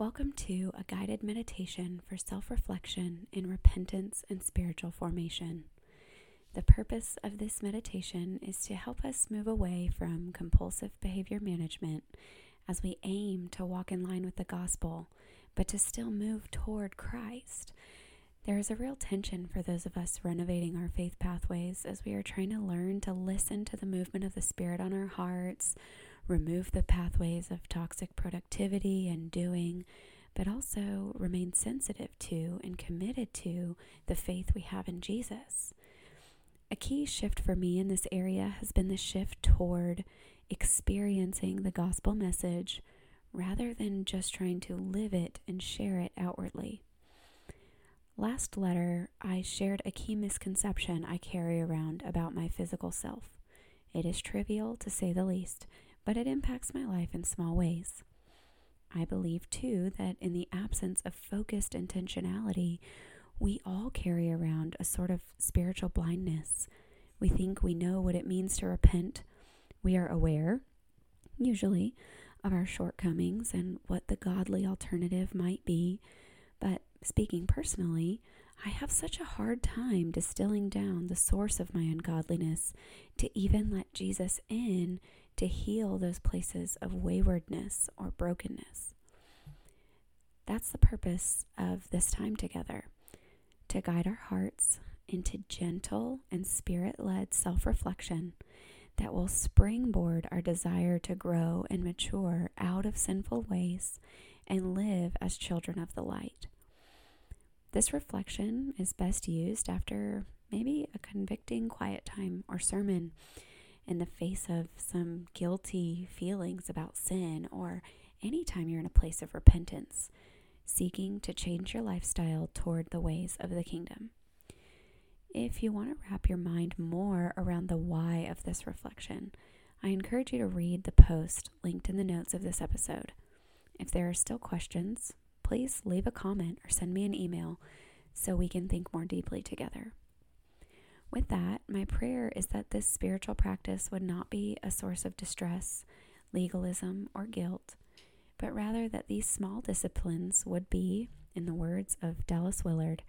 Welcome to a guided meditation for self reflection in repentance and spiritual formation. The purpose of this meditation is to help us move away from compulsive behavior management as we aim to walk in line with the gospel, but to still move toward Christ. There is a real tension for those of us renovating our faith pathways as we are trying to learn to listen to the movement of the Spirit on our hearts remove the pathways of toxic productivity and doing, but also remain sensitive to and committed to the faith we have in Jesus. A key shift for me in this area has been the shift toward experiencing the gospel message rather than just trying to live it and share it outwardly. Last letter, I shared a key misconception I carry around about my physical self. It is trivial, to say the least, but it impacts my life in small ways. I believe too that in the absence of focused intentionality, we all carry around a sort of spiritual blindness. We think we know what it means to repent. We are aware, usually, of our shortcomings and what the godly alternative might be. But speaking personally, I have such a hard time distilling down the source of my ungodliness to even let Jesus in to heal those places of waywardness or brokenness. That's the purpose of this time together to guide our hearts into gentle and spirit led self reflection that will springboard our desire to grow and mature out of sinful ways and live as children of the light. This reflection is best used after maybe a convicting quiet time or sermon in the face of some guilty feelings about sin or anytime you're in a place of repentance, seeking to change your lifestyle toward the ways of the kingdom. If you want to wrap your mind more around the why of this reflection, I encourage you to read the post linked in the notes of this episode. If there are still questions, please leave a comment or send me an email so we can think more deeply together. With that, my prayer is that this spiritual practice would not be a source of distress, legalism, or guilt, but rather that these small disciplines would be, in the words of Dallas Willard,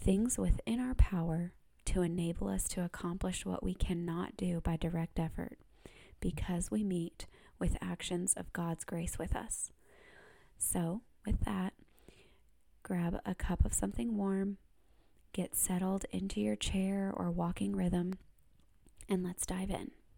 things within our power to enable us to accomplish what we cannot do by direct effort, because we meet with actions of God's grace with us. So, with that, grab a cup of something warm Get settled into your chair or walking rhythm, and let's dive in.